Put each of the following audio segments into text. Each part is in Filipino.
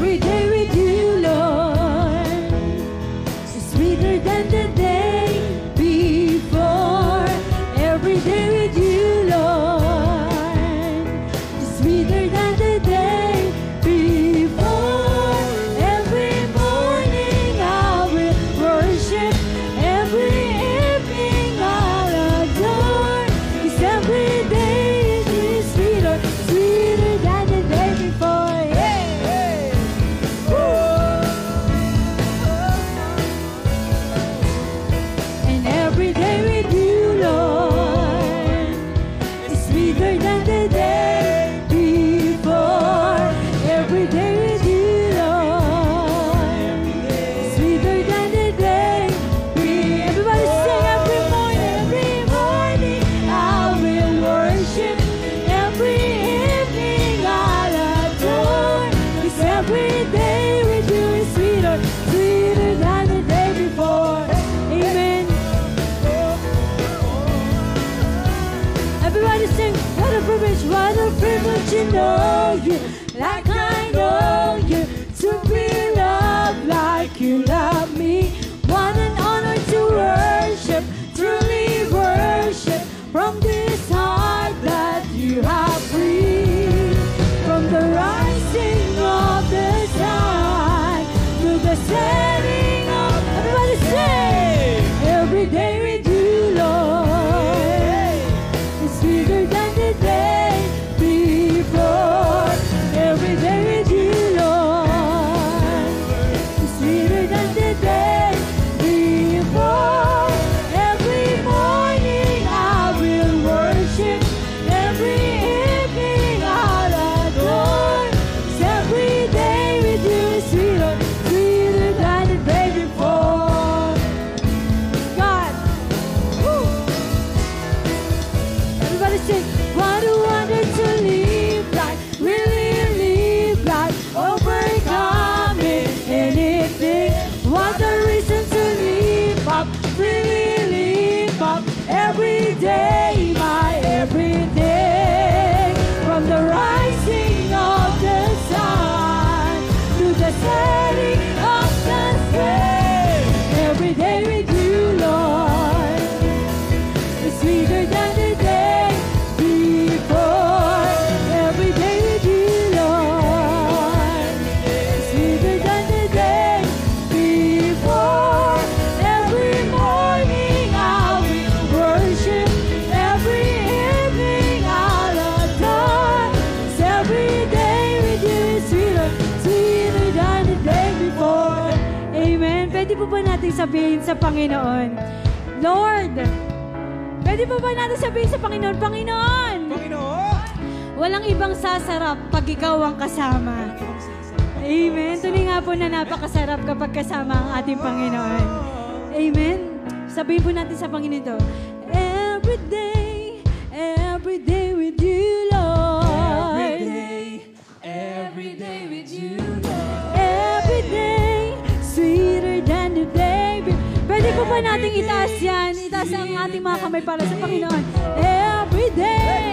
every day. sa Panginoon. Lord, pwede po ba natin sabihin sa Panginoon, Panginoon, Panginoon, walang ibang sasarap pag ikaw ang kasama. Amen. Tuloy nga po na napakasarap kapag kasama ang ating Panginoon. Amen. Sabihin po natin sa Panginoon ito, nating itaas yan. Itaas ang ating mga kamay para sa Panginoon. Every day.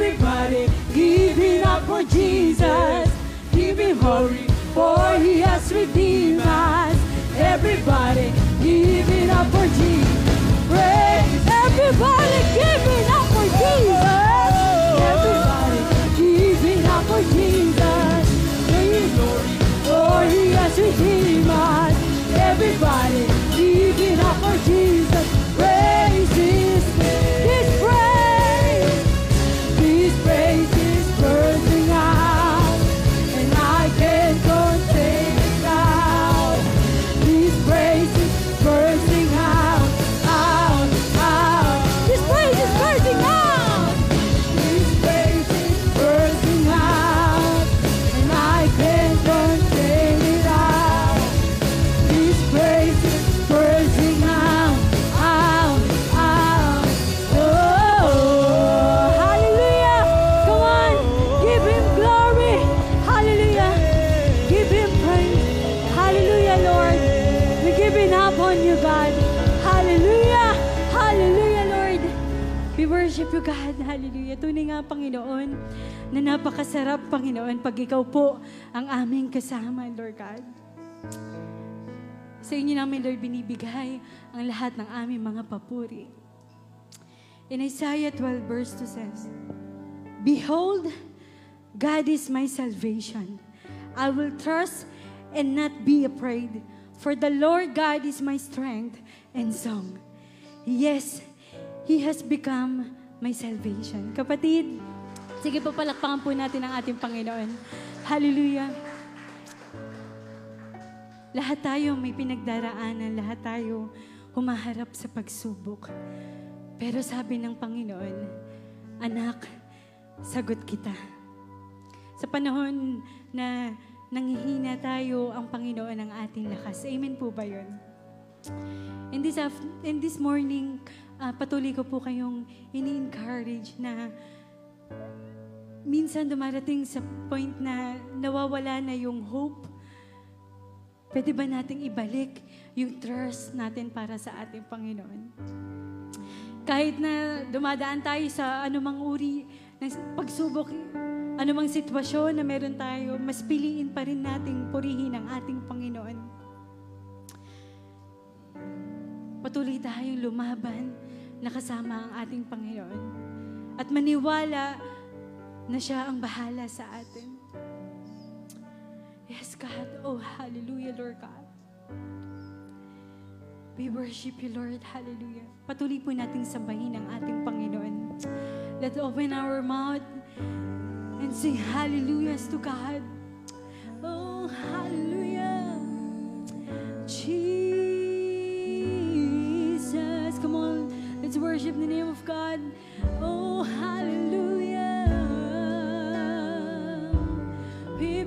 Everybody give it up for Jesus. Give him glory, for he has redeemed us. Everybody give it up for Jesus. Tunay nga, Panginoon, na napakasarap, Panginoon, pag ikaw po ang aming kasama, Lord God. Sa inyo namin, Lord, binibigay ang lahat ng aming mga papuri. In Isaiah 12 verse 2 says, Behold, God is my salvation. I will trust and not be afraid, for the Lord God is my strength and song. Yes, He has become my salvation. Kapatid, sige po palakpakan po natin ang ating Panginoon. Hallelujah. Lahat tayo may pinagdaraanan, lahat tayo humaharap sa pagsubok. Pero sabi ng Panginoon, Anak, sagot kita. Sa panahon na nanghihina tayo, ang Panginoon ang ating lakas. Amen po ba yun? In this, in this morning, ah, patuloy ko po kayong ini-encourage na minsan dumarating sa point na nawawala na yung hope. Pwede ba nating ibalik yung trust natin para sa ating Panginoon? Kahit na dumadaan tayo sa anumang uri ng pagsubok, anumang sitwasyon na meron tayo, mas piliin pa rin nating purihin ang ating Panginoon. Patuloy tayong lumaban na kasama ang ating Panginoon. At maniwala na siya ang bahala sa atin. Yes, God. Oh, hallelujah, Lord God. We worship you, Lord. Hallelujah. Patuloy po nating sambahin ang ating Panginoon. Let's open our mouth and sing hallelujahs to God. Oh, hallelujah. Jesus. Come on, let's worship the name of God. Oh, hallelujah. We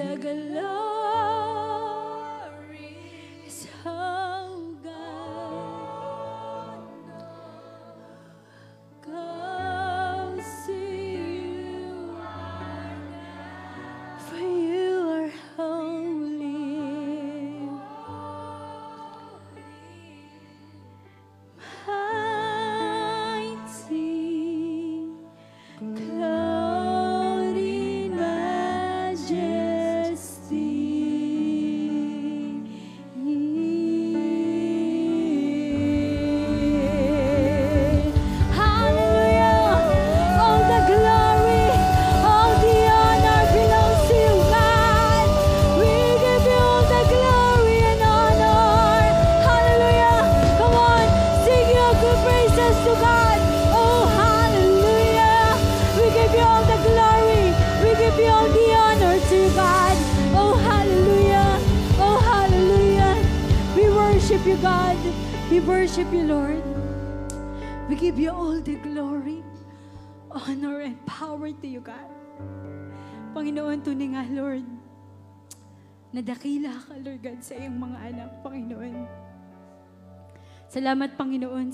all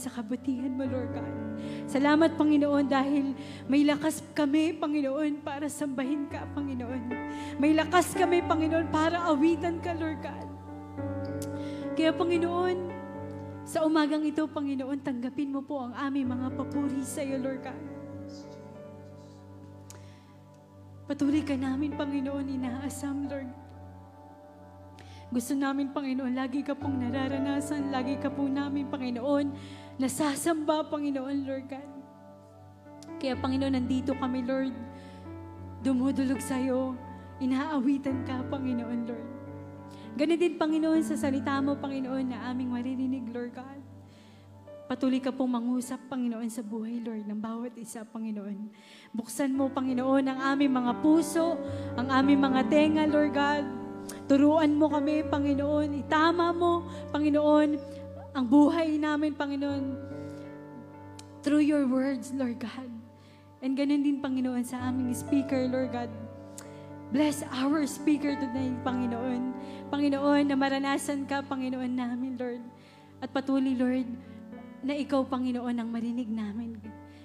sa kabutihan mo, Lord God. Salamat, Panginoon, dahil may lakas kami, Panginoon, para sambahin ka, Panginoon. May lakas kami, Panginoon, para awitan ka, Lord God. Kaya, Panginoon, sa umagang ito, Panginoon, tanggapin mo po ang aming mga papuri sa iyo, Lord God. Patuloy ka namin, Panginoon, inaasam, Lord. Gusto namin, Panginoon, lagi ka pong nararanasan, lagi ka po namin, Panginoon, nasasamba, Panginoon, Lord God. Kaya, Panginoon, nandito kami, Lord. Dumudulog sa'yo. Inaawitan ka, Panginoon, Lord. Ganun din, Panginoon, sa salita mo, Panginoon, na aming maririnig, Lord God. Patuloy ka pong mangusap, Panginoon, sa buhay, Lord, ng bawat isa, Panginoon. Buksan mo, Panginoon, ang aming mga puso, ang aming mga tenga, Lord God. Turuan mo kami, Panginoon. Itama mo, Panginoon, ang buhay namin, Panginoon, through your words, Lord God. And ganun din, Panginoon, sa aming speaker, Lord God. Bless our speaker today, Panginoon. Panginoon, na maranasan ka, Panginoon namin, Lord. At patuloy, Lord, na ikaw, Panginoon, ang marinig namin.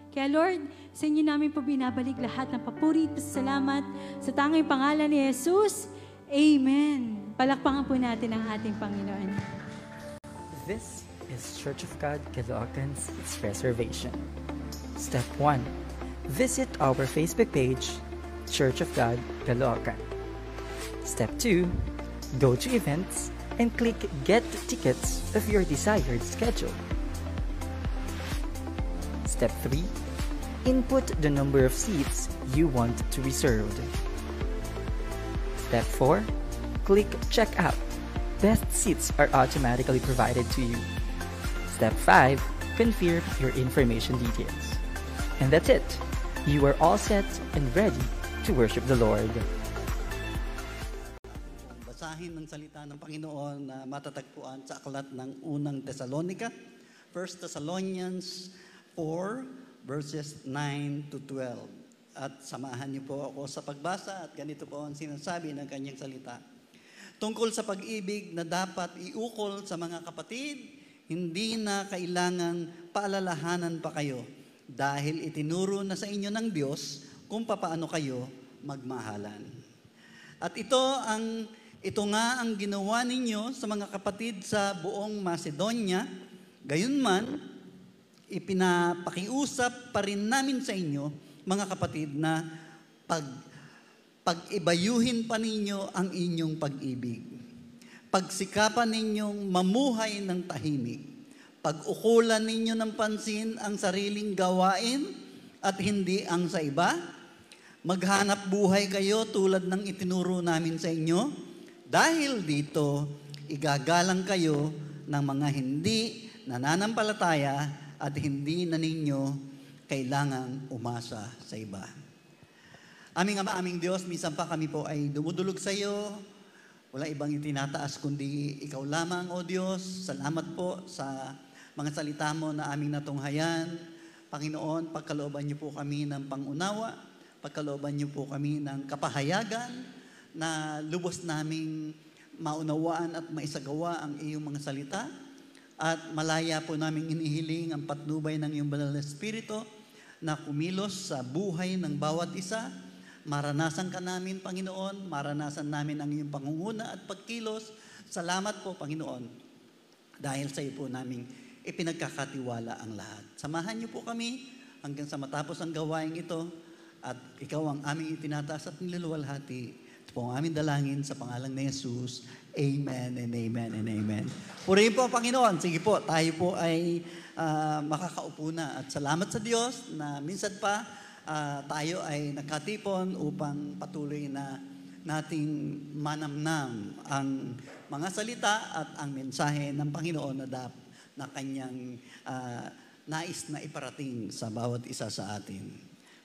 Kaya Lord, sa inyo namin po binabalik lahat ng papuri at salamat sa tanging pangalan ni Jesus. Amen. Palakpakan po natin ang ating Panginoon. This is Church of God Caloocan's Reservation. Step 1. Visit our Facebook page, Church of God Caloocan. Step 2. Go to events and click Get Tickets of your desired schedule. Step 3. Input the number of seats you want to reserve. Step 4. Click Check Out. Best seats are automatically provided to you. Step 5. Confirm your information details. And that's it. You are all set and ready to worship the Lord. Basahin ng salita ng Panginoon na matatagpuan sa aklat ng unang Tesalonika, 1 Thessalonians 4, verses 9 to 12. At samahan niyo po ako sa pagbasa at ganito po ang sinasabi ng kanyang salita. Tungkol sa pag-ibig na dapat iukol sa mga kapatid, hindi na kailangang paalalahanan pa kayo dahil itinuro na sa inyo ng Diyos kung papaano kayo magmahalan. At ito ang ito nga ang ginawa ninyo sa mga kapatid sa buong Macedonia. Gayunman, ipinapakiusap pa rin namin sa inyo, mga kapatid, na pag, pag-ibayuhin pa ninyo ang inyong pag-ibig. Pagsikapan ninyong mamuhay ng tahimik. Pag-ukulan ninyo ng pansin ang sariling gawain at hindi ang sa iba. Maghanap buhay kayo tulad ng itinuro namin sa inyo. Dahil dito, igagalang kayo ng mga hindi nananampalataya at hindi na ninyo kailangang umasa sa iba. Aming Ama, aming Diyos, minsan pa kami po ay dumudulog sa iyo. Wala ibang itinataas kundi ikaw lamang, O Diyos. Salamat po sa mga salita mo na aming natunghayan. Panginoon, pagkalooban niyo po kami ng pangunawa, pagkalooban niyo po kami ng kapahayagan na lubos naming maunawaan at maisagawa ang iyong mga salita at malaya po naming inihiling ang patnubay ng iyong banal na Espiritu na kumilos sa buhay ng bawat isa. Maranasan ka namin, Panginoon. Maranasan namin ang iyong pangunguna at pagkilos. Salamat po, Panginoon. Dahil sa iyo po naming ipinagkakatiwala ang lahat. Samahan niyo po kami hanggang sa matapos ang gawain ito at ikaw ang aming itinataas at niluluwalhati. Ito po ang aming dalangin sa pangalang ni Jesus. Amen and amen and amen. Purihin po, Panginoon. Sige po, tayo po ay uh, makakaupo na. At salamat sa Diyos na minsan pa uh, tayo ay nakatipon upang patuloy na nating manamnam ang mga salita at ang mensahe ng Panginoon na dap na kanyang uh, nais na iparating sa bawat isa sa atin.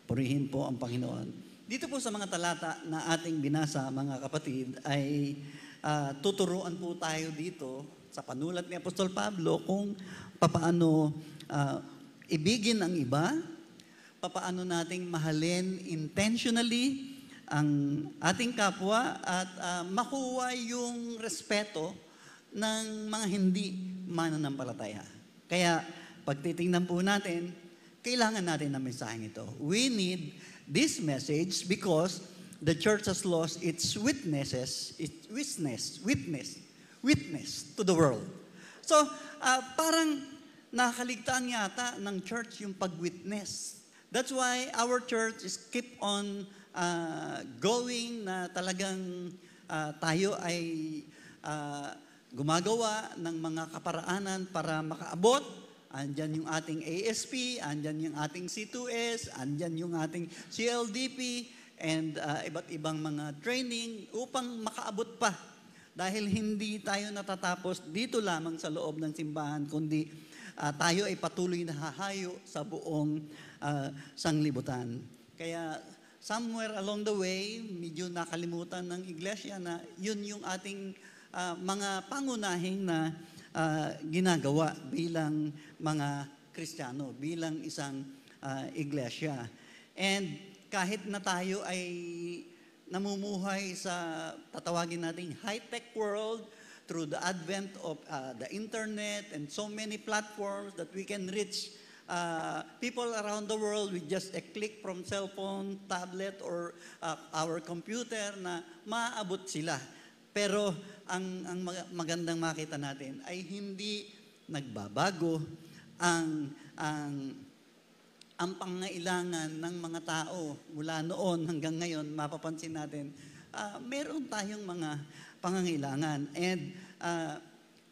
Purihin po ang Panginoon. Dito po sa mga talata na ating binasa, mga kapatid, ay uh, tuturuan po tayo dito sa panulat ni Apostol Pablo kung papaano uh, ibigin ang iba, papaano nating mahalin intentionally ang ating kapwa at uh, makuha yung respeto ng mga hindi mananampalataya. Kaya pagtitingnan po natin, kailangan natin ng mensaheng ito. We need this message because the church has lost its witnesses, its witness, witness, witness to the world. So, uh, parang nakaligtaan yata ng church yung pag-witness. That's why our church is keep on uh, going na talagang uh, tayo ay uh, gumagawa ng mga kaparaanan para makaabot. Andyan yung ating ASP, andyan yung ating C2S, andyan yung ating CLDP, and uh, iba't ibang mga training upang makaabot pa. Dahil hindi tayo natatapos dito lamang sa loob ng simbahan, kundi uh, tayo ay patuloy na hahayo sa buong uh, sanglibutan. Kaya somewhere along the way, medyo nakalimutan ng iglesia na yun yung ating uh, mga pangunahing na uh, ginagawa bilang mga Kristiyano, bilang isang uh, iglesia. And kahit na tayo ay namumuhay sa tatawagin nating high-tech world through the advent of uh, the internet and so many platforms that we can reach uh, people around the world with just a click from cell phone, tablet, or uh, our computer na maaabot sila. Pero ang, ang magandang makita natin ay hindi nagbabago ang, ang, ang pangailangan ng mga tao mula noon hanggang ngayon, mapapansin natin, uh, meron tayong mga pangangailangan. And uh,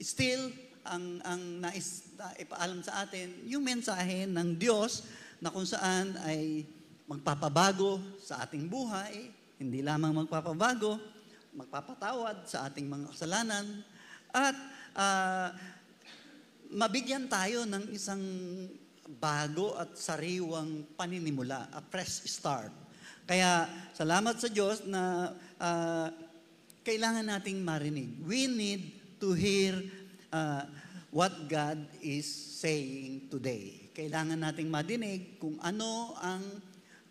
still, ang, ang nais na ipaalam sa atin, yung mensahe ng Diyos na kung saan ay magpapabago sa ating buhay, hindi lamang magpapabago, magpapatawad sa ating mga kasalanan at uh, mabigyan tayo ng isang bago at sariwang paninimula, a fresh start. Kaya salamat sa Diyos na uh, kailangan nating marinig. We need to hear uh, what God is saying today. Kailangan nating madinig kung ano ang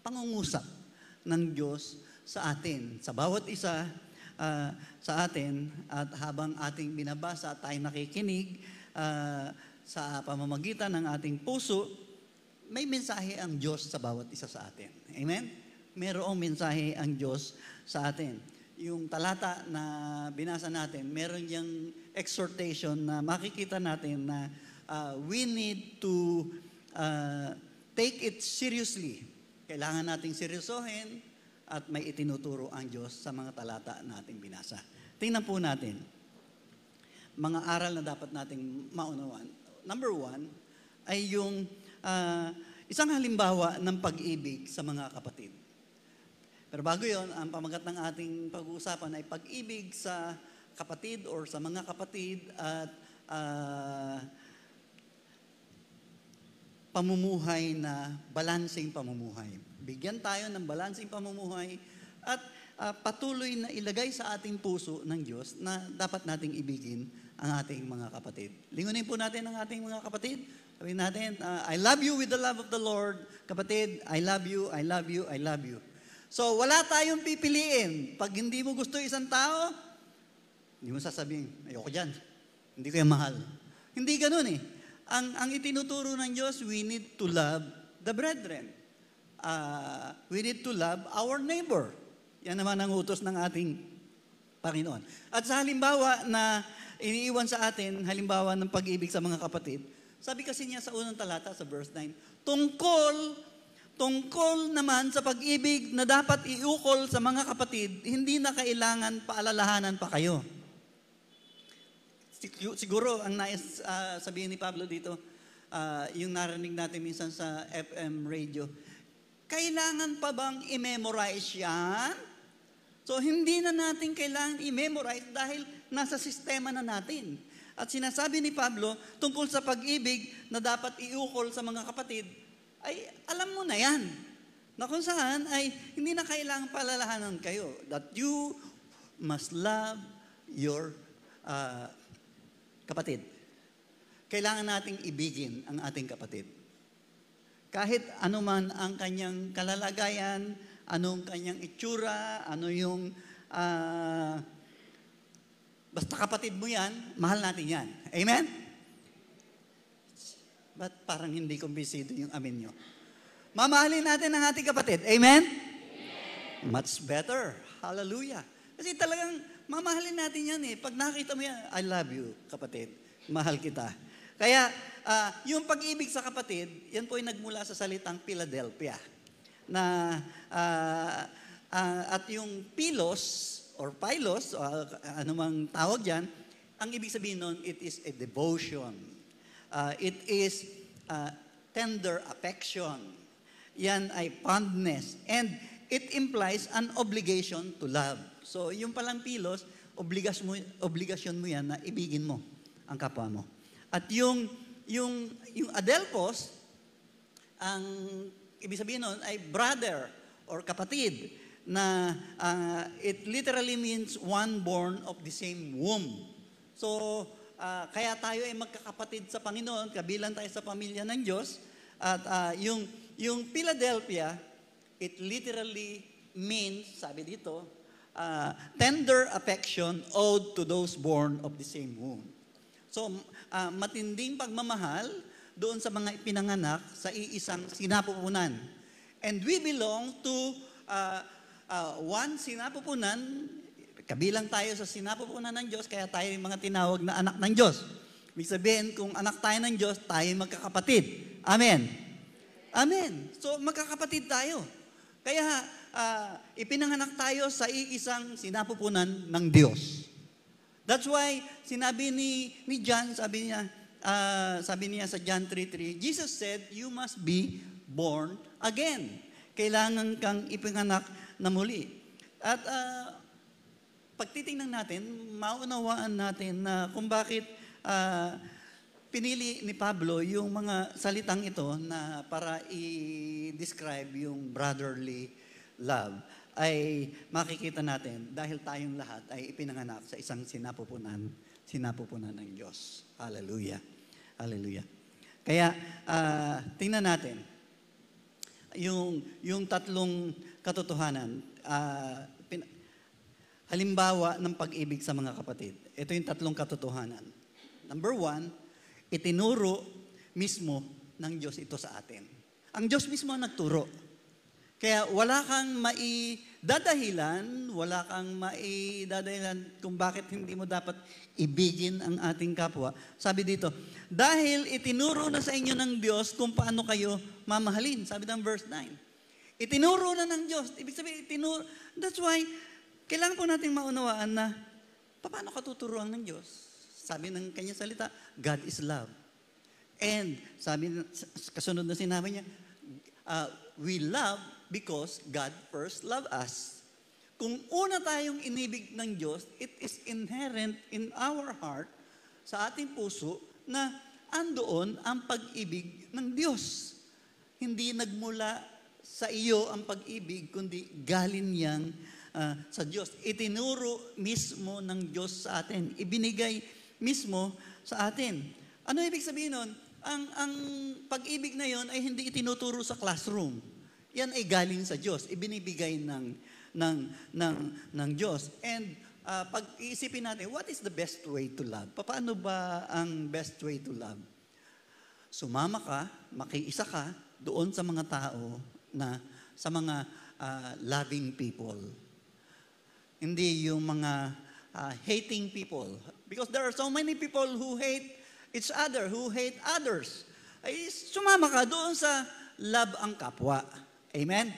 pangungusap ng Diyos sa atin, sa bawat isa uh, sa atin at habang ating binabasa at tayo nakikinig uh, sa pamamagitan ng ating puso, may mensahe ang Diyos sa bawat isa sa atin. Amen? Merong mensahe ang Diyos sa atin. Yung talata na binasa natin, meron yung exhortation na makikita natin na uh, we need to uh, take it seriously. Kailangan nating seryosohin at may itinuturo ang Diyos sa mga talata na ating binasa. Tingnan po natin, mga aral na dapat nating maunawan. Number one, ay yung uh, isang halimbawa ng pag-ibig sa mga kapatid. Pero bago yon, ang pamagat ng ating pag-uusapan ay pag-ibig sa kapatid or sa mga kapatid at ah, pamumuhay na balancing pamumuhay. Bigyan tayo ng balancing pamumuhay at ah, patuloy na ilagay sa ating puso ng Diyos na dapat nating ibigin ang ating mga kapatid. Lingunin po natin ang ating mga kapatid. Sabihin natin, ah, I love you with the love of the Lord. Kapatid, I love you, I love you, I love you. So wala tayong pipiliin. Pag hindi mo gusto isang tao, hindi mo sasabihin, ayoko dyan. Hindi ko yan mahal. Hindi ganun eh. Ang, ang itinuturo ng Diyos, we need to love the brethren. Ah, we need to love our neighbor. Yan naman ang utos ng ating Panginoon. At sa halimbawa na iniiwan sa atin, halimbawa ng pag-ibig sa mga kapatid, sabi kasi niya sa unang talata, sa verse 9, tungkol, tungkol naman sa pag-ibig na dapat iukol sa mga kapatid, hindi na kailangan paalalahanan pa kayo. Sig- Siguro ang nais ah, sabihin ni Pablo dito, ah, yung narinig natin minsan sa FM radio, kailangan pa bang i-memorize yan? So hindi na natin kailangan i-memorize dahil nasa sistema na natin. At sinasabi ni Pablo tungkol sa pag-ibig na dapat iukol sa mga kapatid, ay alam mo na yan. Na kung saan ay hindi na kailangan palalahanan kayo that you must love your ah, kapatid. Kailangan nating ibigin ang ating kapatid. Kahit ano man ang kanyang kalalagayan, anong kanyang itsura, ano yung, ah, basta kapatid mo yan, mahal natin yan. Amen? Ba't parang hindi kumbisido yung amin nyo? Mamahalin natin ang ating kapatid. Amen? Much better. Hallelujah. Kasi talagang mamahalin natin yan eh. Pag nakita mo yan, I love you, kapatid. Mahal kita. Kaya, ah, yung pag-ibig sa kapatid, yan po ay nagmula sa salitang Philadelphia. Na, ah, ah, at yung pilos, or pilos, o anumang tawag dyan, ang ibig sabihin nun, it is a devotion. Ah, it is ah, tender affection. Yan ay fondness. And it implies an obligation to love. So, yung palang pilos, obligasyon mo, obligasyon mo yan na ibigin mo ang kapwa mo. At yung, yung, yung adelpos, ang ibig sabihin nun ay brother or kapatid na ah, it literally means one born of the same womb. So, ah, kaya tayo ay magkakapatid sa Panginoon, kabilang tayo sa pamilya ng Diyos. At ah, yung, yung Philadelphia, it literally means, sabi dito, ah, tender affection owed to those born of the same womb. So, ah, matinding pagmamahal doon sa mga ipinanganak sa iisang sinapupunan. And we belong to ah, ah, one sinapupunan, kabilang tayo sa sinapupunan ng Diyos, kaya tayo yung mga tinawag na anak ng Diyos. Ibig sabihin, kung anak tayo ng Diyos, tayo magkakapatid. Amen. Amen. So, magkakapatid tayo. Kaya, ah, ipinanganak tayo sa iisang sinapupunan ng Diyos. That's why sinabi ni ni John, sabi niya, ah, sabi niya sa John 3:3, Jesus said, "You must be born again." Kailangan kang ipinganak na muli. At ah, pagtitingnan natin, maunawaan natin na kung bakit ah, pinili ni Pablo yung mga salitang ito na para i-describe yung brotherly love ay makikita natin dahil tayong lahat ay ipinanganak sa isang sinapupunan, sinapupunan ng Diyos. Hallelujah. Hallelujah. Kaya ah, tingnan natin yung yung tatlong katotohanan. pin- halimbawa ng pag-ibig sa mga kapatid. Ito yung tatlong katotohanan. Number one, itinuro mismo ng Diyos ito sa atin. Ang Diyos mismo ang nagturo. Kaya wala kang maidadahilan, wala kang maidadahilan kung bakit hindi mo dapat ibigin ang ating kapwa. Sabi dito, dahil itinuro na sa inyo ng Diyos kung paano kayo mamahalin. Sabi ng verse 9. Itinuro na ng Diyos. Ibig sabihin, itinuro. That's why, kailangan po natin maunawaan na paano ka tuturuan ng Diyos. Sabi ng kanya salita, God is love. And sabi, kasunod na sinabi niya, uh, we love because God first loved us. Kung una tayong inibig ng Diyos, it is inherent in our heart, sa ating puso, na andoon ang pag-ibig ng Diyos. Hindi nagmula sa iyo ang pag-ibig, kundi galing yan ah, sa Diyos. Itinuro mismo ng Diyos sa atin. Ibinigay mismo sa atin. Ano ibig sabihin nun? Ang, ang pag-ibig na yon ay hindi itinuturo sa classroom. Yan ay galing sa Diyos. Ibinibigay ng, ng, ng, ng Diyos. And ah, pag iisipin natin, what is the best way to love? Paano ba ang best way to love? Sumama ka, makiisa ka doon sa mga tao na sa mga ah, loving people. Hindi yung mga ah, hating people. Because there are so many people who hate each other, who hate others. Ay sumama ka doon sa love ang kapwa. Amen?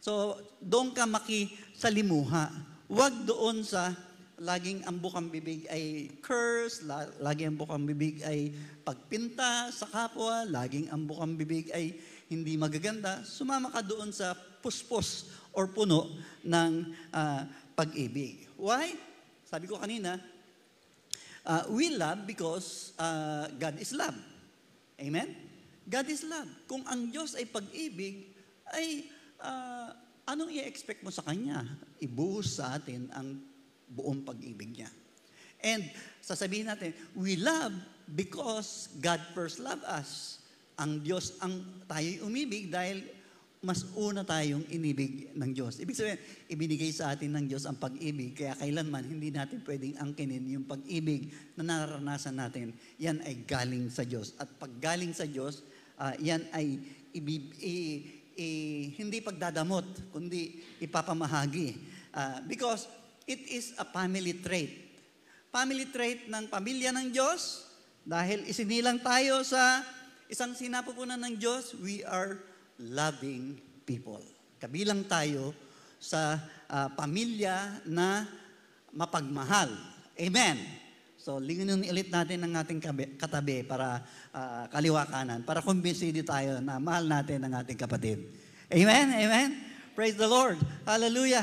So, doon ka makisalimuha. Huwag doon sa laging ang bukang bibig ay curse, la- laging ang bukang bibig ay pagpinta sa kapwa, laging ang bukang bibig ay hindi magaganda. Sumama ka doon sa puspos or puno ng ah, pag-ibig. Why? Sabi ko kanina, uh, we love because uh, God is love. Amen? God is love. Kung ang Diyos ay pag-ibig, ay uh, anong i-expect mo sa Kanya? Ibuhos sa atin ang buong pag-ibig niya. And sasabihin natin, we love because God first loved us. Ang Diyos ang tayo'y umibig dahil mas una tayong inibig ng Diyos. Ibig sabihin, ibinigay sa atin ng Diyos ang pag-ibig, kaya kailanman hindi natin pwedeng angkinin yung pag-ibig na nararanasan natin. Yan ay galing sa Diyos. At pag galing sa Diyos, ah, yan ay ibi- i- i- hindi pagdadamot, kundi ipapamahagi. Ah, because it is a family trait. Family trait ng pamilya ng Diyos, dahil isinilang tayo sa isang sinapupunan ng Diyos, we are loving people. Kabilang tayo sa ah, pamilya na mapagmahal. Amen. So, lingon ulit natin ang ating katabi para ah, kaliwa kanan, para kumbinsido tayo na mahal natin ang ating kapatid. Amen? Amen? Praise the Lord. Hallelujah.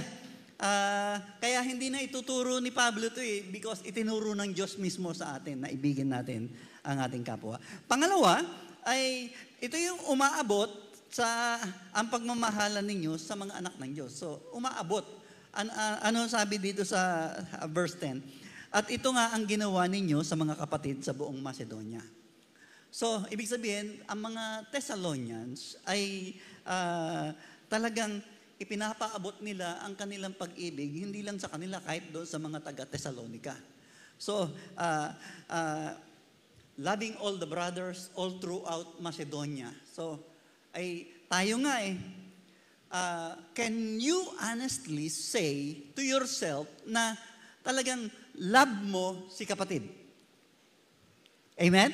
Ah, kaya hindi na ituturo ni Pablo ito eh, because itinuro ng Diyos mismo sa atin na ibigin natin ang ating kapwa. Pangalawa, ay ito yung umaabot sa ang pagmamahalan ninyo sa mga anak ng Diyos. So, umaabot. An- a- ano sabi dito sa uh, verse 10? At ito nga ang ginawa ninyo sa mga kapatid sa buong Macedonia. So, ibig sabihin, ang mga Thessalonians ay ah, talagang ipinapaabot nila ang kanilang pag-ibig, hindi lang sa kanila, kahit doon sa mga taga-Thessalonica. So, ah, ah, loving all the brothers all throughout Macedonia. So, ay tayo nga eh, ah, can you honestly say to yourself na talagang love mo si kapatid? Amen?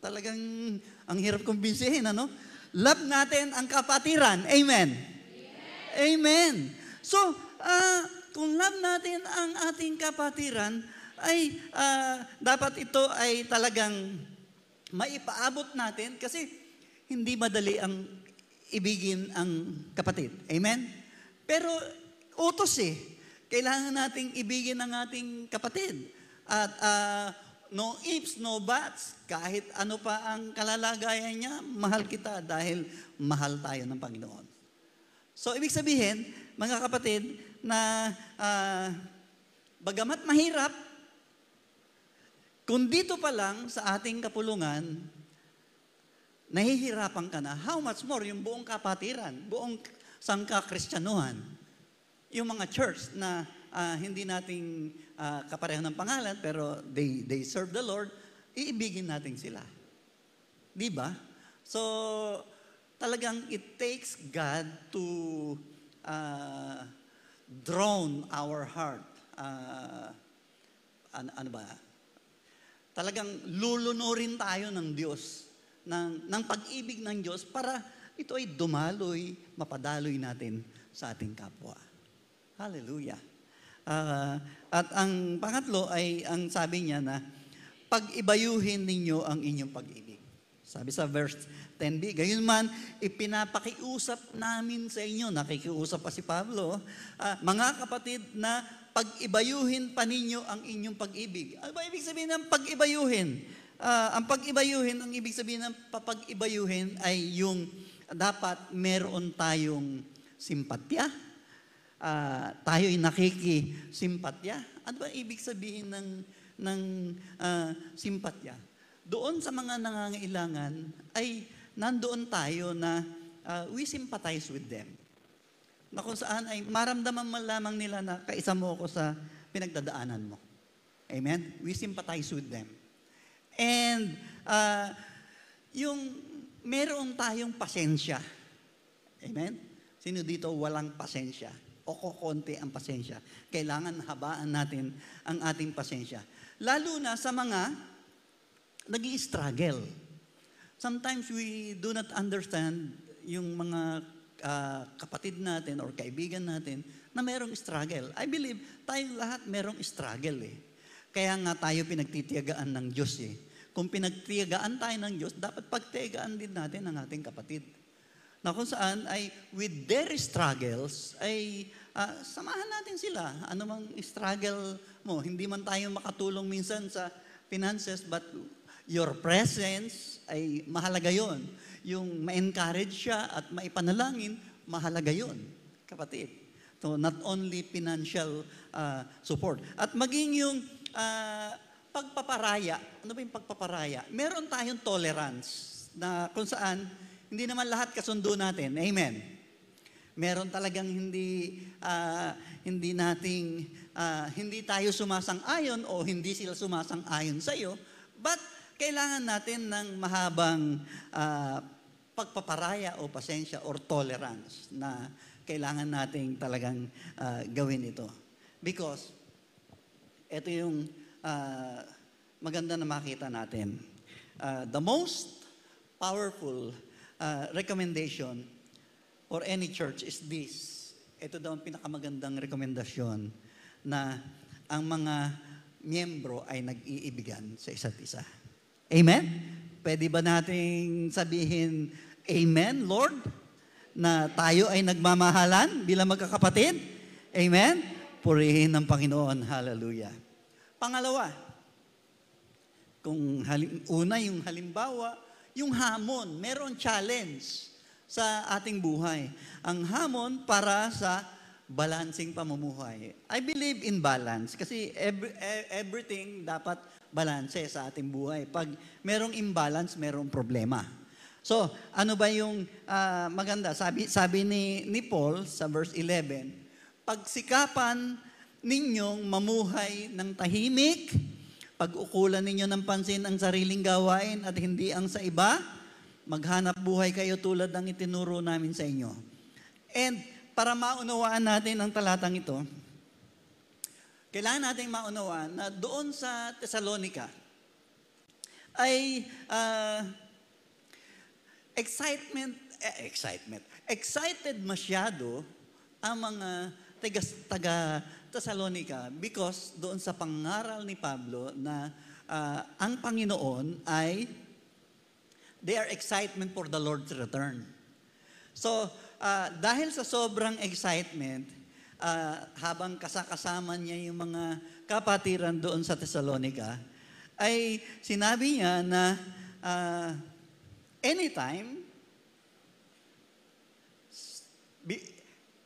Talagang ang hirap kumbinsihin, ano? Love natin ang kapatiran. Amen? Amen. So, ah, kung love natin ang ating kapatiran, ay ah, dapat ito ay talagang maipaabot natin kasi hindi madali ang ibigin ang kapatid. Amen? Pero utos eh. Kailangan nating ibigin ang ating kapatid. At ah, no ifs, no buts. Kahit ano pa ang kalalagayan niya, mahal kita dahil mahal tayo ng Panginoon. So, ibig sabihin, mga kapatid, na ah, bagamat mahirap, kung dito pa lang sa ating kapulungan, nahihirapan ka na, how much more yung buong kapatiran, buong sangka-kristyanuhan, yung mga church na ah, hindi nating ah, kapareho ng pangalan, pero they, they serve the Lord, iibigin natin sila. Di ba? So, talagang it takes God to uh, drown our heart. Uh, ano, ano ba? Talagang lulunurin tayo ng Diyos, ng, ng pag-ibig ng Diyos para ito ay dumaloy, mapadaloy natin sa ating kapwa. Hallelujah. Ah, at ang pangatlo ay ang sabi niya na pag-ibayuhin ninyo ang inyong pag-ibig. Sabi sa verse 10b, gayon man, ipinapakiusap namin sa inyo, nakikiusap pa si Pablo, ah, mga kapatid na pag-ibayuhin pa ninyo ang inyong pag-ibig. Ano ba ibig sabihin ng pag-ibayuhin? Ah, ang pag-ibayuhin, ang ibig sabihin ng papag-ibayuhin ay yung dapat meron tayong simpatya, ah, tayo'y nakikisimpatya. Ano ba ibig sabihin ng, ng ah, simpatya? Doon sa mga nangangailangan ay nandoon tayo na ah, we sympathize with them. Na kung saan ay maramdaman man lamang nila na kaisa mo ako sa pinagdadaanan mo. Amen? We sympathize with them. And ah, yung meron tayong pasensya. Amen? Sino dito walang pasensya? O kokonti ang pasensya. Kailangan habaan natin ang ating pasensya. Lalo na sa mga nag struggle Sometimes we do not understand yung mga ah, kapatid natin or kaibigan natin na merong struggle. I believe tayong lahat merong struggle eh. Kaya nga tayo pinagtitiyagaan ng Diyos eh. Kung pinagtiyagaan tayo ng Diyos, dapat pagtiyagaan din natin ang ating kapatid. Na kung saan ay with their struggles, ay ah, samahan natin sila. Ano mang struggle mo, hindi man tayo makatulong minsan sa finances, but your presence ay mahalaga yon. Yung ma-encourage siya at maipanalangin, mahalaga yon, kapatid. So not only financial ah, support. At maging yung ah, pagpaparaya. Ano ba yung pagpaparaya? Meron tayong tolerance na kung saan hindi naman lahat kasundo natin. Amen. Meron talagang hindi ah, hindi nating ah, hindi tayo sumasang-ayon o hindi sila sumasang-ayon sa iyo, but kailangan natin ng mahabang ah, pagpaparaya o pasensya or tolerance na kailangan nating talagang ah, gawin ito. Because ito yung ah, maganda na makita natin. Ah, the most powerful ah, recommendation for any church is this. Ito daw ang pinakamagandang rekomendasyon na ang mga miyembro ay nag-iibigan sa isa't isa. Amen? Pwede ba nating sabihin, Amen, Lord? Na tayo ay nagmamahalan bilang magkakapatid? Amen? Purihin ng Panginoon. Hallelujah. Pangalawa, kung halim, una yung halimbawa, yung hamon, meron challenge sa ating buhay. Ang hamon para sa balancing pamumuhay. I believe in balance kasi every, e- everything dapat balance sa ating buhay. Pag merong imbalance, merong problema. So, ano ba yung ah, maganda? Sabi, sabi ni, ni Paul sa verse 11, pagsikapan ninyong mamuhay ng tahimik, pag-ukulan ninyo ng pansin ang sariling gawain at hindi ang sa iba, maghanap buhay kayo tulad ng itinuro namin sa inyo. And para maunawaan natin ang talatang ito, kailangan natin maunawaan na doon sa Thessalonica ay ah, excitement, eh, excitement, excited masyado ang mga taga, taga Thessalonica because doon sa pangaral ni Pablo na ah, ang Panginoon ay they are excitement for the Lord's return. So, ah, dahil sa sobrang excitement, ah, habang kasakasama niya yung mga kapatiran doon sa Thessalonica, ay sinabi niya na ah, anytime,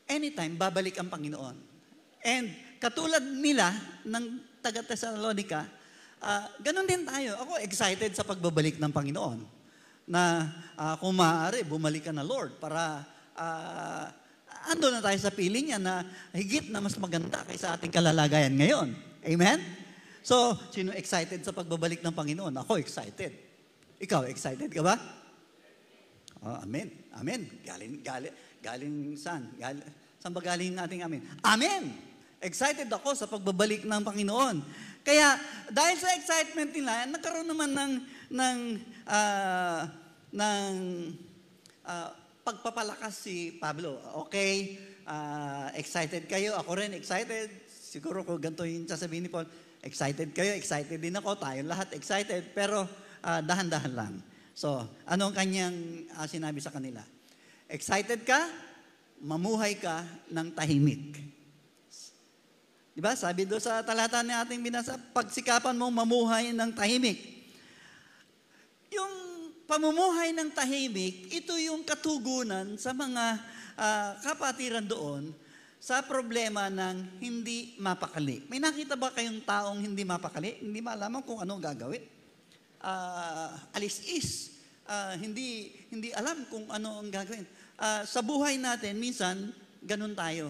anytime babalik ang Panginoon. And katulad nila ng taga Thessalonica, ah, ganun din tayo. Ako excited sa pagbabalik ng Panginoon. Na ah, kung maaari, bumalik ka na Lord para ah, ando na tayo sa piling niya na higit na mas maganda kaysa ating kalalagayan ngayon. Amen? So, sino excited sa pagbabalik ng Panginoon? Ako excited. Ikaw, excited ka ba? Oh, amen. Amen. Galing, galing, galing saan? Gal, saan ba galing ating amen? Amen! Excited ako sa pagbabalik ng Panginoon. Kaya, dahil sa excitement nila, nagkaroon naman ng, ng, ah, ng ah, pagpapalakas si Pablo. Okay, ah, excited kayo. Ako rin excited. Siguro ko ganito yung sasabihin ni Paul. Excited kayo, excited din ako. Tayo lahat excited. Pero ah, dahan-dahan lang. So, ano ang kanyang ah, sinabi sa kanila? Excited ka? Mamuhay ka ng tahimik. Di ba? Sabi doon sa talata ni ating binasa, pagsikapan mong mamuhay ng tahimik. Yung pamumuhay ng tahimik, ito yung katugunan sa mga ah, kapatiran doon sa problema ng hindi mapakali. May nakita ba kayong taong hindi mapakali? Hindi malaman kung ano gagawin. Ah, alis-is. Ah, hindi hindi alam kung ano ang gagawin. Ah, sa buhay natin, minsan, ganun tayo.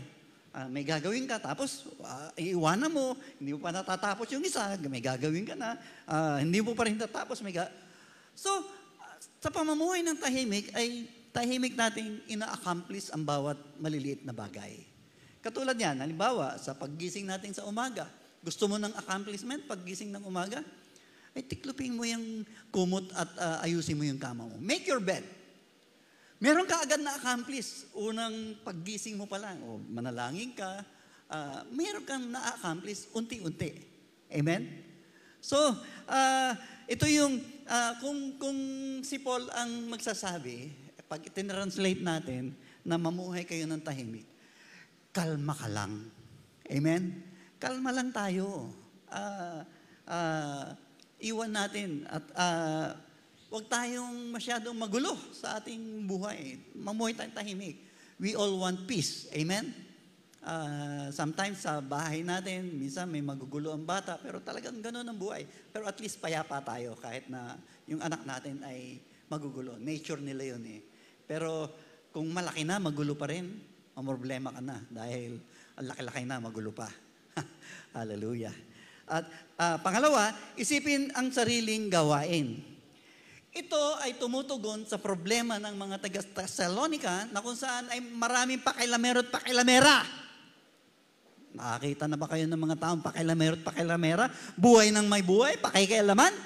Ah, may gagawin ka, tapos ah, iiwanan mo, hindi mo pa natatapos yung isa, may gagawin ka na, ah, hindi mo pa rin tatapos, may ga- So, ah, sa pamumuhay ng tahimik, ay tahimik nating ina-accomplish ang bawat maliliit na bagay. Katulad yan, halimbawa, sa paggising natin sa umaga, gusto mo ng accomplishment paggising ng umaga, ay tiklupin mo yung kumot at ah, ayusin mo yung kama mo. Make your bed. Meron ka agad na accomplish. Unang paggising mo pa lang, o manalangin ka, ah, meron kang na-accomplish unti-unti. Amen? So, ah, ito yung, ah, kung, kung si Paul ang magsasabi, pag itinranslate natin, na mamuhay kayo ng tahimik, kalma ka lang. Amen? Kalma lang tayo. Ah, ah, iwan natin at ah, Huwag tayong masyadong magulo sa ating buhay. Mamuhay tayong tahimik. We all want peace. Amen? Ah, sometimes sa bahay natin, minsan may magugulo ang bata, pero talagang gano'n ang buhay. Pero at least payapa tayo kahit na yung anak natin ay magugulo. Nature nila yun eh. Pero kung malaki na, magulo pa rin, problema ka na dahil ang laki-laki na, magulo pa. Hallelujah. At ah, pangalawa, isipin ang sariling gawain. Ito ay tumutugon sa problema ng mga taga Thessalonica na kung saan ay maraming pakailamero at pakilamera. Nakakita na ba kayo ng mga taong pakailamero at pakilamera? Buhay ng may buhay, pakikialaman?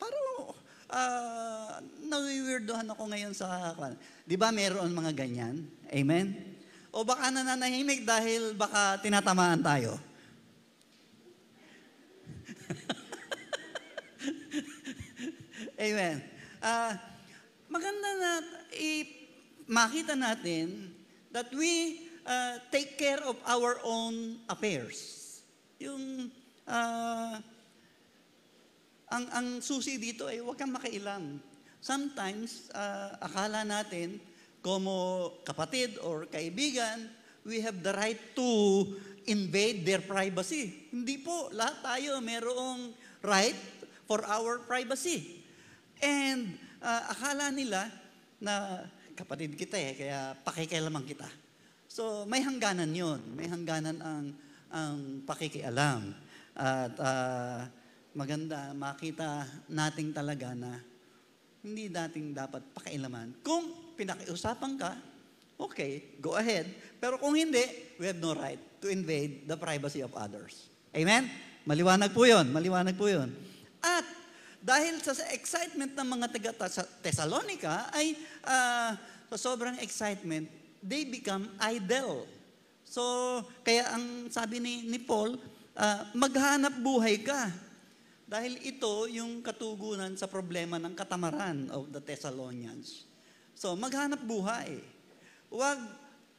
Parang, uh, nawiwirdohan ako ngayon sa, di ba meron mga ganyan? Amen? O baka nananahimik dahil baka tinatamaan tayo? Amen. Ah, maganda na i- makita natin that we ah, take care of our own affairs. Yung ah, ang ang susi dito ay huwag kang makailam. Sometimes ah, akala natin como kapatid or kaibigan, we have the right to invade their privacy. Hindi po, lahat tayo mayroong right for our privacy. And ah, akala nila na kapatid kita eh, kaya pakikialaman kita. So may hangganan yon, may hangganan ang ang pakikialam. At ah, maganda makita nating talaga na hindi dating dapat pakialaman. Kung pinakiusapan ka, okay, go ahead. Pero kung hindi, we have no right to invade the privacy of others. Amen? Maliwanag po yun, maliwanag po yun. At dahil sa, excitement ng mga taga Thessalonica ay ah, sa sobrang excitement, they become idle. So, kaya ang sabi ni, ni Paul, ah, maghanap buhay ka. Dahil ito yung katugunan sa problema ng katamaran of the Thessalonians. So, maghanap buhay. Huwag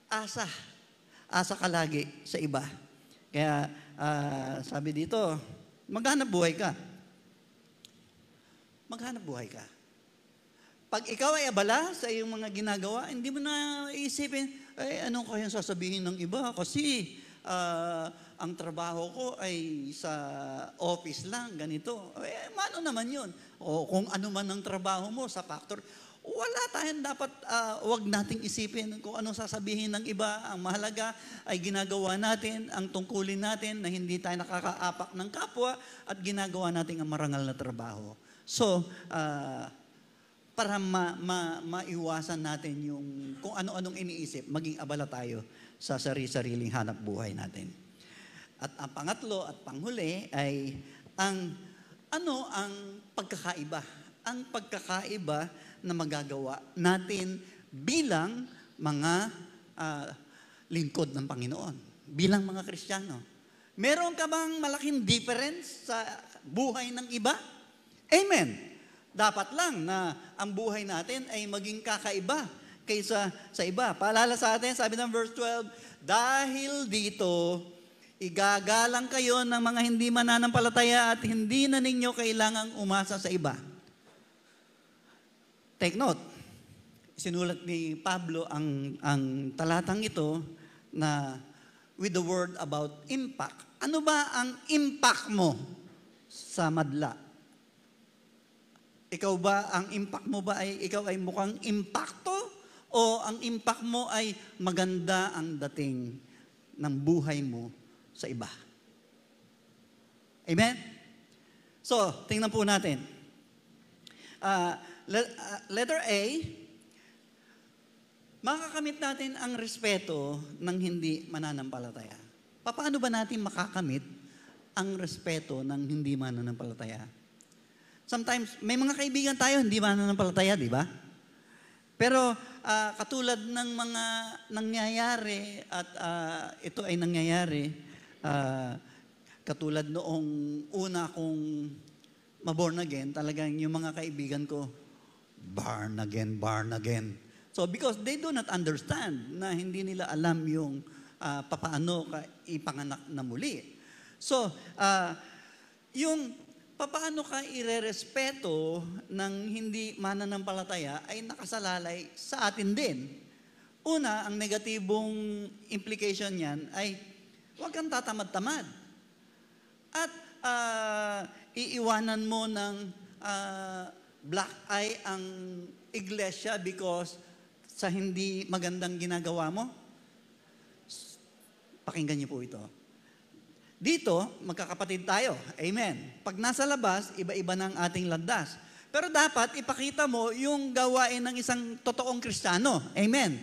asa. Asa ka lagi sa iba. Kaya, ah, sabi dito, maghanap buhay ka maghanap buhay ka. Pag ikaw ay abala sa iyong mga ginagawa, hindi mo na isipin, ay ano kaya sasabihin ng iba? Kasi ah, ang trabaho ko ay sa office lang, ganito. Eh, mano naman yun? O kung ano man ang trabaho mo sa factor, wala tayong dapat, ah, wag nating isipin kung ano sasabihin ng iba. Ang mahalaga ay ginagawa natin, ang tungkulin natin na hindi tayo nakakaapak ng kapwa at ginagawa natin ang marangal na trabaho. So, ah, para ma, ma, maiwasan natin yung kung ano-anong iniisip, maging abala tayo sa sarili-sariling hanap buhay natin. At ang pangatlo at panghuli ay ang ano ang pagkakaiba? Ang pagkakaiba na magagawa natin bilang mga ah, lingkod ng Panginoon, bilang mga Kristiyano. Meron ka bang malaking difference sa buhay ng iba? Amen. Dapat lang na ang buhay natin ay maging kakaiba kaysa sa iba. Paalala sa atin, sabi ng verse 12, dahil dito, igagalang kayo ng mga hindi mananampalataya at hindi na ninyo kailangang umasa sa iba. Take note, sinulat ni Pablo ang, ang talatang ito na with the word about impact. Ano ba ang impact mo sa madla? Ikaw ba, ang impact mo ba ay, ikaw ay mukhang impacto? O ang impact mo ay maganda ang dating ng buhay mo sa iba? Amen? So, tingnan po natin. Uh, le- letter A, makakamit natin ang respeto ng hindi mananampalataya. Paano ba natin makakamit ang respeto ng hindi mananampalataya? Sometimes, may mga kaibigan tayo, hindi mananampalataya, di ba? Pero uh, katulad ng mga nangyayari at uh, ito ay nangyayari, uh, katulad noong una kong maborn again, talagang yung mga kaibigan ko, born again, born again. So because they do not understand na hindi nila alam yung uh, papaano ka ipanganak na muli. So, uh, yung paano ka irerespeto ng hindi mananampalataya ay nakasalalay sa atin din. Una, ang negatibong implication niyan ay huwag kang tatamad-tamad. At uh, iiwanan mo ng uh, black eye ang iglesia because sa hindi magandang ginagawa mo? Pakinggan niyo po ito. Dito, magkakapatid tayo. Amen. Pag nasa labas, iba-iba ng ating landas. Pero dapat ipakita mo yung gawain ng isang totoong kristyano. Amen.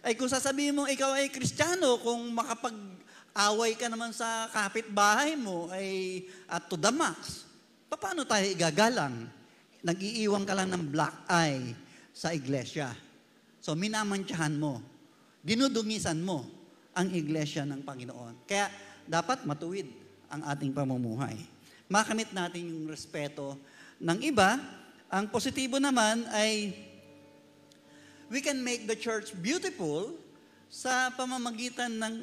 Ay kung sasabihin mo ikaw ay kristyano, kung makapag-away ka naman sa kapitbahay mo ay at to the max, paano tayo igagalang? Nag-iiwan ka lang ng black eye sa iglesia. So minamantyahan mo, dinudungisan mo ang iglesia ng Panginoon. Kaya dapat matuwid ang ating pamumuhay. Makamit natin yung respeto ng iba. Ang positibo naman ay we can make the church beautiful sa pamamagitan ng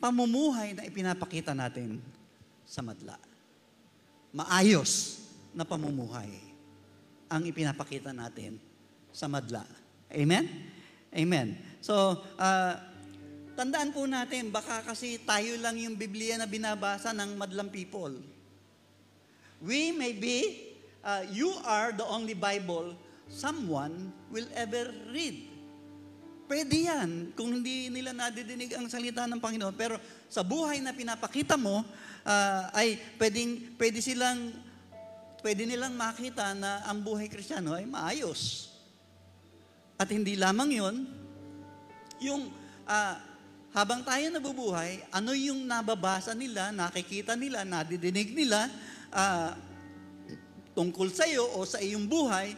pamumuhay na ipinapakita natin sa madla. Maayos na pamumuhay ang ipinapakita natin sa madla. Amen? Amen. So, uh, Tandaan po natin, baka kasi tayo lang yung Biblia na binabasa ng madlang people. We may be, uh, you are the only Bible someone will ever read. Pwede yan kung hindi nila nadidinig ang salita ng Panginoon. Pero sa buhay na pinapakita mo, uh, ay pwedeng, pwede silang, pwede nilang makita na ang buhay kristyano ay maayos. At hindi lamang yon yung uh, habang tayo nabubuhay, ano yung nababasa nila, nakikita nila, nadidinig nila uh, tungkol sa iyo o sa iyong buhay,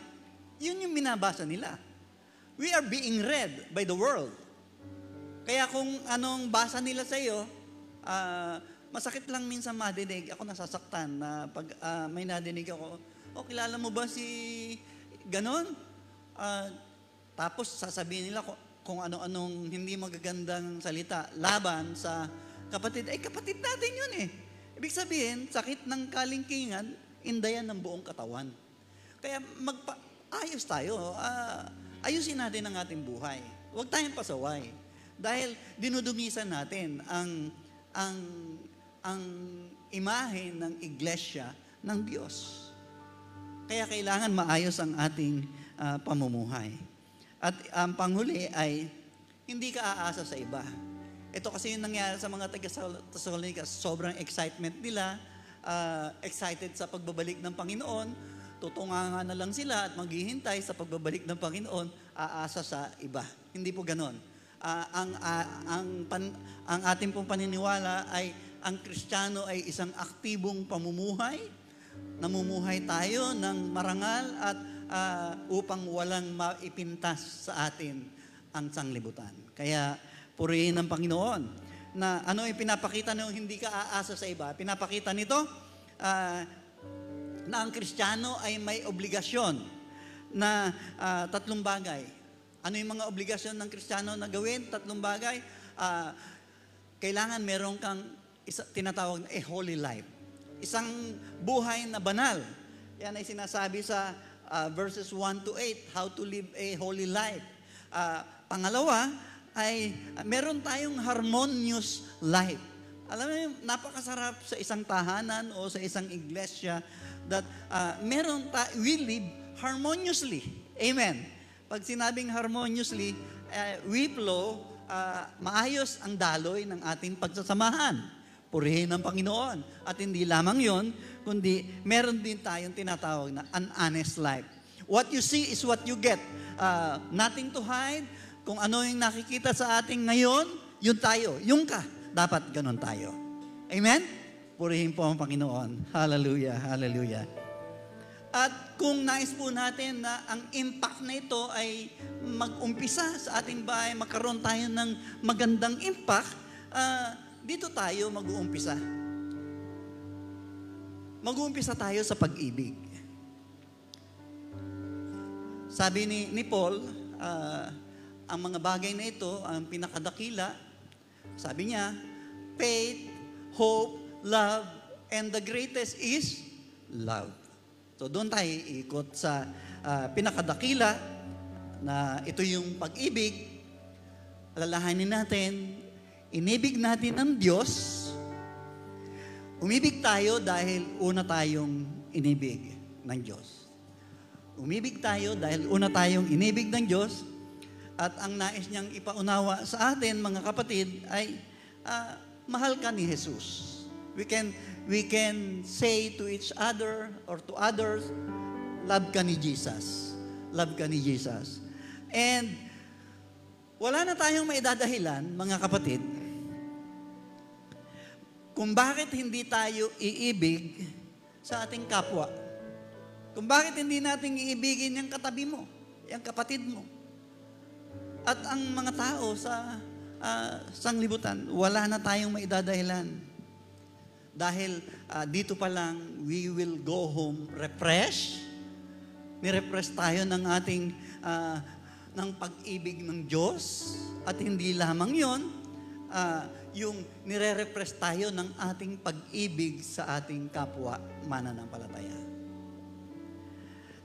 yun yung binabasa nila. We are being read by the world. Kaya kung anong basa nila sa iyo, uh, masakit lang minsan madinig. Ako nasasaktan na pag uh, may nadinig ako, oh, kilala mo ba si ganon? Uh, tapos sasabihin nila, kung ano-anong hindi magagandang salita laban sa kapatid, ay kapatid natin yun eh. Ibig sabihin, sakit ng kalingkingan, indayan ng buong katawan. Kaya magpa ayos tayo, uh, ayusin natin ang ating buhay. Huwag tayong pasaway. Dahil dinudumisan natin ang ang ang imahe ng iglesia ng Diyos. Kaya kailangan maayos ang ating uh, pamumuhay. At ang um, panghuli ay, hindi ka aasa sa iba. Ito kasi yung nangyari sa mga taga-Thessalonica, sobrang excitement nila, uh, excited sa pagbabalik ng Panginoon, tutunganga na lang sila at maghihintay sa pagbabalik ng Panginoon, aasa sa iba. Hindi po ganon. Uh, ang, uh, ang, pan, ang ating pong paniniwala ay ang Kristiyano ay isang aktibong pamumuhay, namumuhay tayo ng marangal at uh, upang walang maipintas sa atin ang sanglibutan. Kaya purihin ng Panginoon na ano yung pinapakita nyo hindi ka aasa sa iba. Pinapakita nito, uh, na ang Kristiyano ay may obligasyon na ah, tatlong bagay. Ano yung mga obligasyon ng Kristiyano na gawin? Tatlong bagay. Ah, kailangan meron kang isa, tinatawag na a holy life. Isang buhay na banal. Yan ay sinasabi sa ah, verses 1 to 8, how to live a holy life. Ah, pangalawa ay ah, meron tayong harmonious life. Alam mo, napakasarap sa isang tahanan o sa isang iglesia that ah, meron ta we live harmoniously. Amen. Pag sinabing harmoniously, eh, we flow, ah, maayos ang daloy ng ating pagsasamahan. Purihin ang Panginoon. At hindi lamang yon, kundi meron din tayong tinatawag na an honest life. What you see is what you get. Ah, nothing to hide. Kung ano yung nakikita sa ating ngayon, yun tayo. Yung ka. Dapat ganun tayo. Amen? Purihin po ang Panginoon. Hallelujah, hallelujah. At kung nais po natin na ang impact na ito ay mag-umpisa sa ating bahay, magkaroon tayo ng magandang impact, ah, dito tayo mag-uumpisa. Mag-uumpisa tayo sa pag-ibig. Sabi ni, ni Paul, ah, ang mga bagay na ito, ang pinakadakila, sabi niya, faith, hope, love, and the greatest is love. So doon tayo ikot sa ah, pinakadakila na ito yung pag-ibig. Alalahanin natin, inibig natin ang Diyos. Umibig tayo dahil una tayong inibig ng Diyos. Umibig tayo dahil una tayong inibig ng Diyos at ang nais niyang ipaunawa sa atin, mga kapatid, ay ah, mahal ka ni Jesus. We can we can say to each other or to others, love ka ni Jesus. Love ka ni Jesus. And wala na tayong maidadahilan, mga kapatid, kung bakit hindi tayo iibig sa ating kapwa. Kung bakit hindi natin iibigin yung katabi mo, yung kapatid mo. At ang mga tao sa ah, sanglibutan, wala na tayong maidadahilan. Dahil ah, dito pa lang, we will go home refreshed. Ni-refresh tayo ng ating ah, ng pag-ibig ng Diyos. At hindi lamang yon, ah, yung nire-refresh tayo ng ating pag-ibig sa ating kapwa mananampalataya.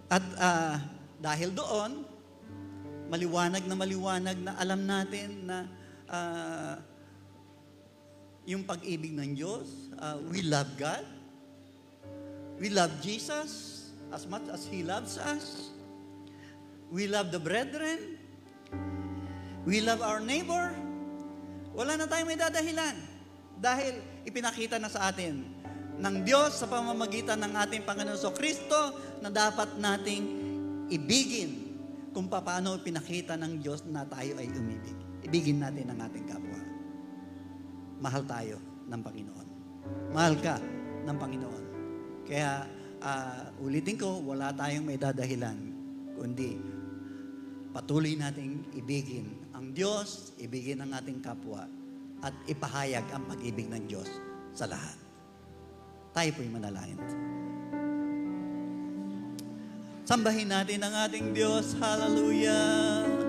At ah, dahil doon, maliwanag na maliwanag na alam natin na ah, yung pag-ibig ng Diyos, ah, we love God, we love Jesus as much as He loves us, we love the brethren, we love our neighbor, wala na tayong may dadahilan dahil ipinakita na sa atin ng Diyos sa pamamagitan ng ating Panginoon so Kristo na dapat nating ibigin kung paano pinakita ng Diyos na tayo ay umibig. Ibigin natin ang ating kapwa. Mahal tayo ng Panginoon. Mahal ka ng Panginoon. Kaya ah, ulitin ko, wala tayong may dadahilan, kundi patuloy nating ibigin Diyos, ibigin ang ating kapwa, at ipahayag ang pag-ibig ng Diyos sa lahat. Tayo po'y manalangin. Sambahin natin ang ating Diyos. Hallelujah!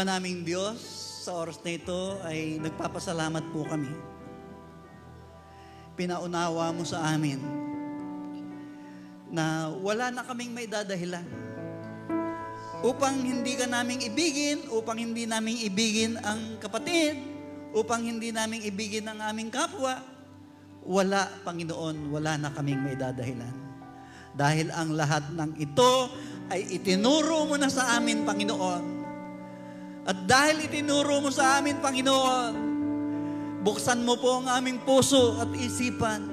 Ama naming Diyos, sa oras na ito ay nagpapasalamat po kami. Pinaunawa mo sa amin na wala na kaming may dadahilan upang hindi ka naming ibigin, upang hindi naming ibigin ang kapatid, upang hindi naming ibigin ang aming kapwa, wala, Panginoon, wala na kaming may dadahilan. Dahil ang lahat ng ito ay itinuro mo na sa amin, Panginoon. At dahil itinuro mo sa amin, Panginoon, buksan mo po ang aming puso at isipan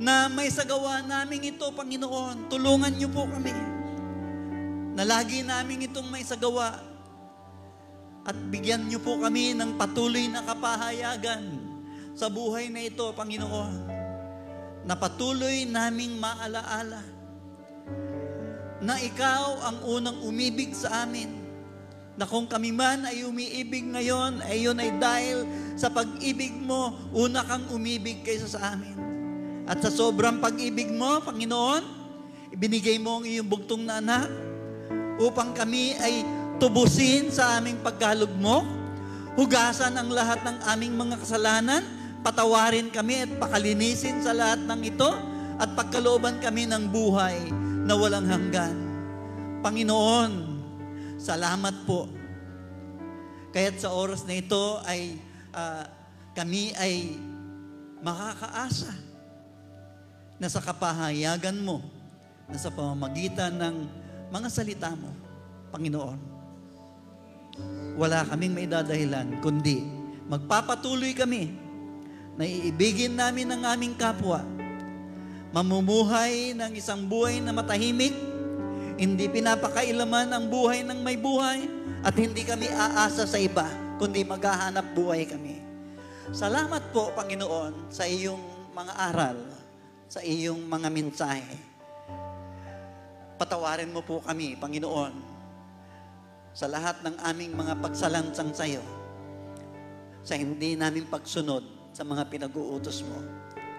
na may sagawa namin ito, Panginoon. Tulungan niyo po kami na lagi namin itong may sagawa at bigyan niyo po kami ng patuloy na kapahayagan sa buhay na ito, Panginoon, na patuloy naming maalaala na ikaw ang unang umibig sa amin, na kung kami man ay umiibig ngayon, ay yun ay dahil sa pag-ibig mo, una kang umibig kaysa sa amin. At sa sobrang pag-ibig mo, Panginoon, ibinigay mo ang iyong bugtong na anak, upang kami ay tubusin sa aming pagkalugmok, hugasan ang lahat ng aming mga kasalanan, patawarin kami at pakalinisin sa lahat ng ito, at pagkalooban kami ng buhay na walang hanggan. Panginoon, salamat po. Kaya't sa oras na ito ay ah, kami ay makakaasa na sa kapahayagan mo, na sa pamamagitan ng mga salita mo, Panginoon, wala kaming may dadahilan, kundi magpapatuloy kami na iibigin namin ang aming kapwa, mamumuhay ng isang buhay na matahimik, hindi pinapakailaman ang buhay ng may buhay, at hindi kami aasa sa iba, kundi maghahanap buhay kami. Salamat po, Panginoon, sa iyong mga aral, sa iyong mga mensahe. Patawarin mo po kami, Panginoon, sa lahat ng aming mga pagsalansang sa iyo, sa hindi namin pagsunod sa mga pinag-uutos mo,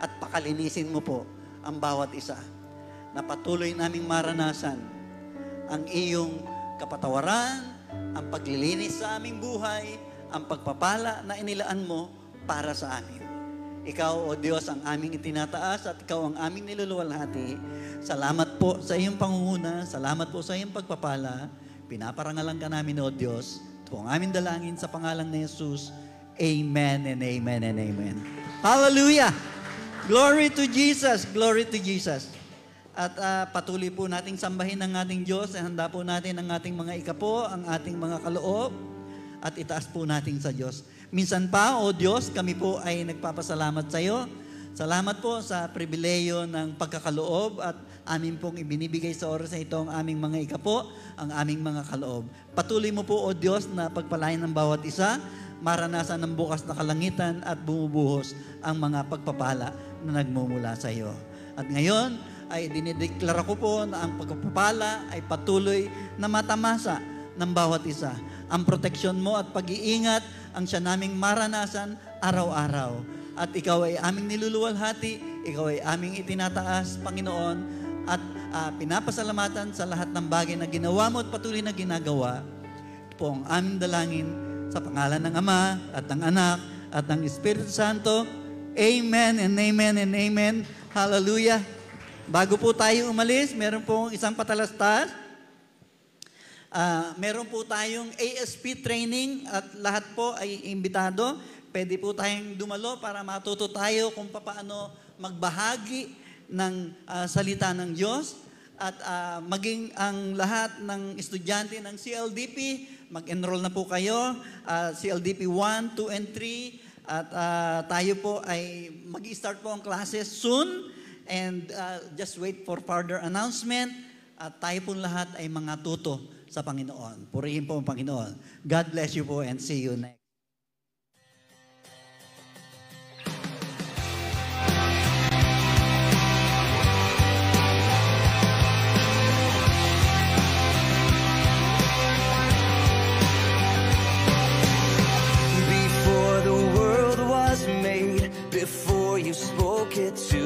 at pakalinisin mo po ang bawat isa, na patuloy naming maranasan ang iyong kapatawaran, ang paglilinis sa aming buhay, ang pagpapala na inilaan mo para sa amin. Ikaw, O Diyos, ang aming itinataas at ikaw ang aming niluluwalhati. Salamat po sa iyong pangunguna. Salamat po sa iyong pagpapala. Pinaparangalan ka namin, O Diyos. Ito ang aming dalangin sa pangalan ni Jesus. Amen and amen and amen. Hallelujah! Glory to Jesus! Glory to Jesus! At ah, patuloy po nating sambahin ang ating Diyos. Handa po natin ang ating mga ikapo, ang ating mga kaloob, at itaas po natin sa Diyos. Minsan pa, O Diyos, kami po ay nagpapasalamat sa iyo. Salamat po sa pribileyo ng pagkakaloob at amin pong ibinibigay sa oras na ito ang aming mga ikapo, ang aming mga kaloob. Patuloy mo po, O Diyos, na pagpalain ng bawat isa, maranasan ng bukas na kalangitan at bumubuhos ang mga pagpapala na nagmumula sa iyo. At ngayon, ay dinideklara ko po na ang pagpapala ay patuloy na matamasa ng bawat isa. Ang proteksyon mo at pag-iingat ang siya naming maranasan araw-araw. At ikaw ay aming niluluwalhati, ikaw ay aming itinataas, Panginoon, at ah, pinapasalamatan sa lahat ng bagay na ginawa mo at patuloy na ginagawa. Po ang aming dalangin sa pangalan ng Ama at ng Anak at ng Espiritu Santo. Amen and amen and amen. Hallelujah. Bago po tayo umalis, meron pong isang patalastas. Ah, meron po tayong ASP training at lahat po ay imbitado. Pwede po tayong dumalo para matuto tayo kung paano magbahagi ng ah, salita ng Diyos. At ah, maging ang lahat ng estudyante ng CLDP, mag-enroll na po kayo. Ah, CLDP 1, 2, and 3. At ah, tayo po ay mag-start po ang classes soon. and uh, just wait for further announcement at tayo pong lahat ay mga tuto sa Panginoon. Purihin po ang Panginoon. God bless you po and see you next. Before the world was made, before you spoke it to